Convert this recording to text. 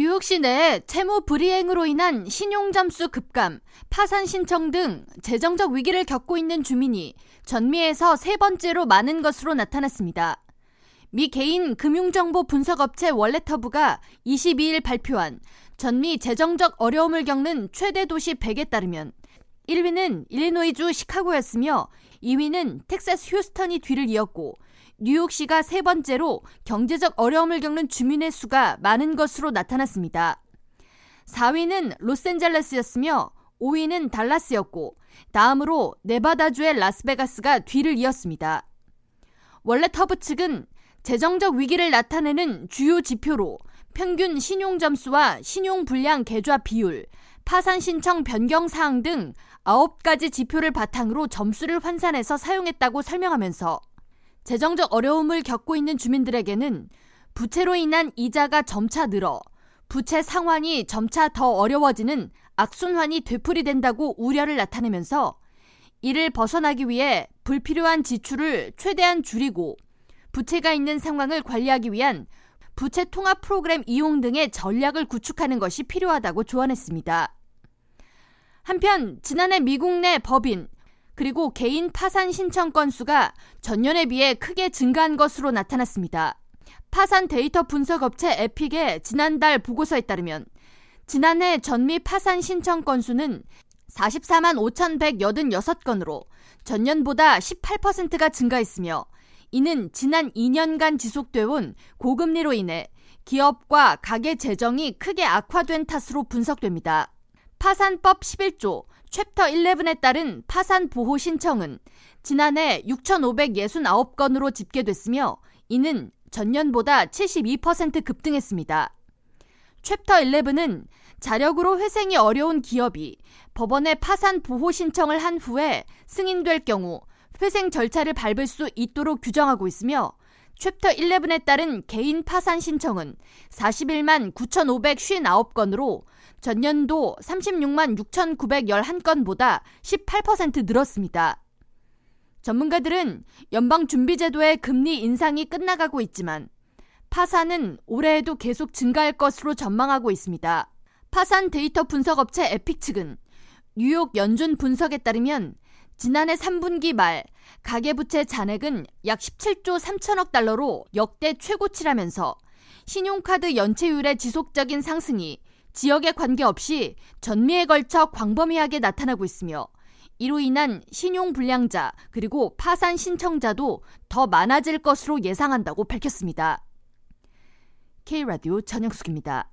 뉴욕 시내에 채무 불이행으로 인한 신용점수 급감, 파산 신청 등 재정적 위기를 겪고 있는 주민이 전미에서 세 번째로 많은 것으로 나타났습니다. 미 개인 금융정보 분석업체 월레터브가 22일 발표한 전미 재정적 어려움을 겪는 최대 도시 100에 따르면 1위는 일리노이주 시카고였으며 2위는 텍사스 휴스턴이 뒤를 이었고 뉴욕시가 세 번째로 경제적 어려움을 겪는 주민의 수가 많은 것으로 나타났습니다. 4위는 로스앤젤레스였으며 5위는 달라스였고 다음으로 네바다주의 라스베가스가 뒤를 이었습니다. 원래 터브 측은 재정적 위기를 나타내는 주요 지표로 평균 신용 점수와 신용 불량 계좌 비율, 파산 신청 변경 사항 등 9가지 지표를 바탕으로 점수를 환산해서 사용했다고 설명하면서 재정적 어려움을 겪고 있는 주민들에게는 부채로 인한 이자가 점차 늘어 부채 상환이 점차 더 어려워지는 악순환이 되풀이된다고 우려를 나타내면서 이를 벗어나기 위해 불필요한 지출을 최대한 줄이고 부채가 있는 상황을 관리하기 위한 부채 통합 프로그램 이용 등의 전략을 구축하는 것이 필요하다고 조언했습니다. 한편 지난해 미국 내 법인 그리고 개인 파산 신청 건수가 전년에 비해 크게 증가한 것으로 나타났습니다. 파산 데이터 분석 업체 에픽의 지난달 보고서에 따르면 지난해 전미 파산 신청 건수는 44만 5,186건으로 전년보다 18%가 증가했으며 이는 지난 2년간 지속돼 온 고금리로 인해 기업과 가계 재정이 크게 악화된 탓으로 분석됩니다. 파산법 11조 챕터 11에 따른 파산 보호 신청은 지난해 6,569건으로 집계됐으며 이는 전년보다 72% 급등했습니다. 챕터 11은 자력으로 회생이 어려운 기업이 법원에 파산 보호 신청을 한 후에 승인될 경우 회생 절차를 밟을 수 있도록 규정하고 있으며 챕터 11에 따른 개인 파산 신청은 41만 9,559건으로 전년도 36만 6,911건보다 18% 늘었습니다. 전문가들은 연방준비제도의 금리 인상이 끝나가고 있지만 파산은 올해에도 계속 증가할 것으로 전망하고 있습니다. 파산 데이터 분석업체 에픽 측은 뉴욕 연준 분석에 따르면 지난해 3분기 말 가계부채 잔액은 약 17조 3천억 달러로 역대 최고치라면서 신용카드 연체율의 지속적인 상승이 지역에 관계없이 전미에 걸쳐 광범위하게 나타나고 있으며 이로 인한 신용 불량자 그리고 파산 신청자도 더 많아질 것으로 예상한다고 밝혔습니다. K라디오 전영숙입니다.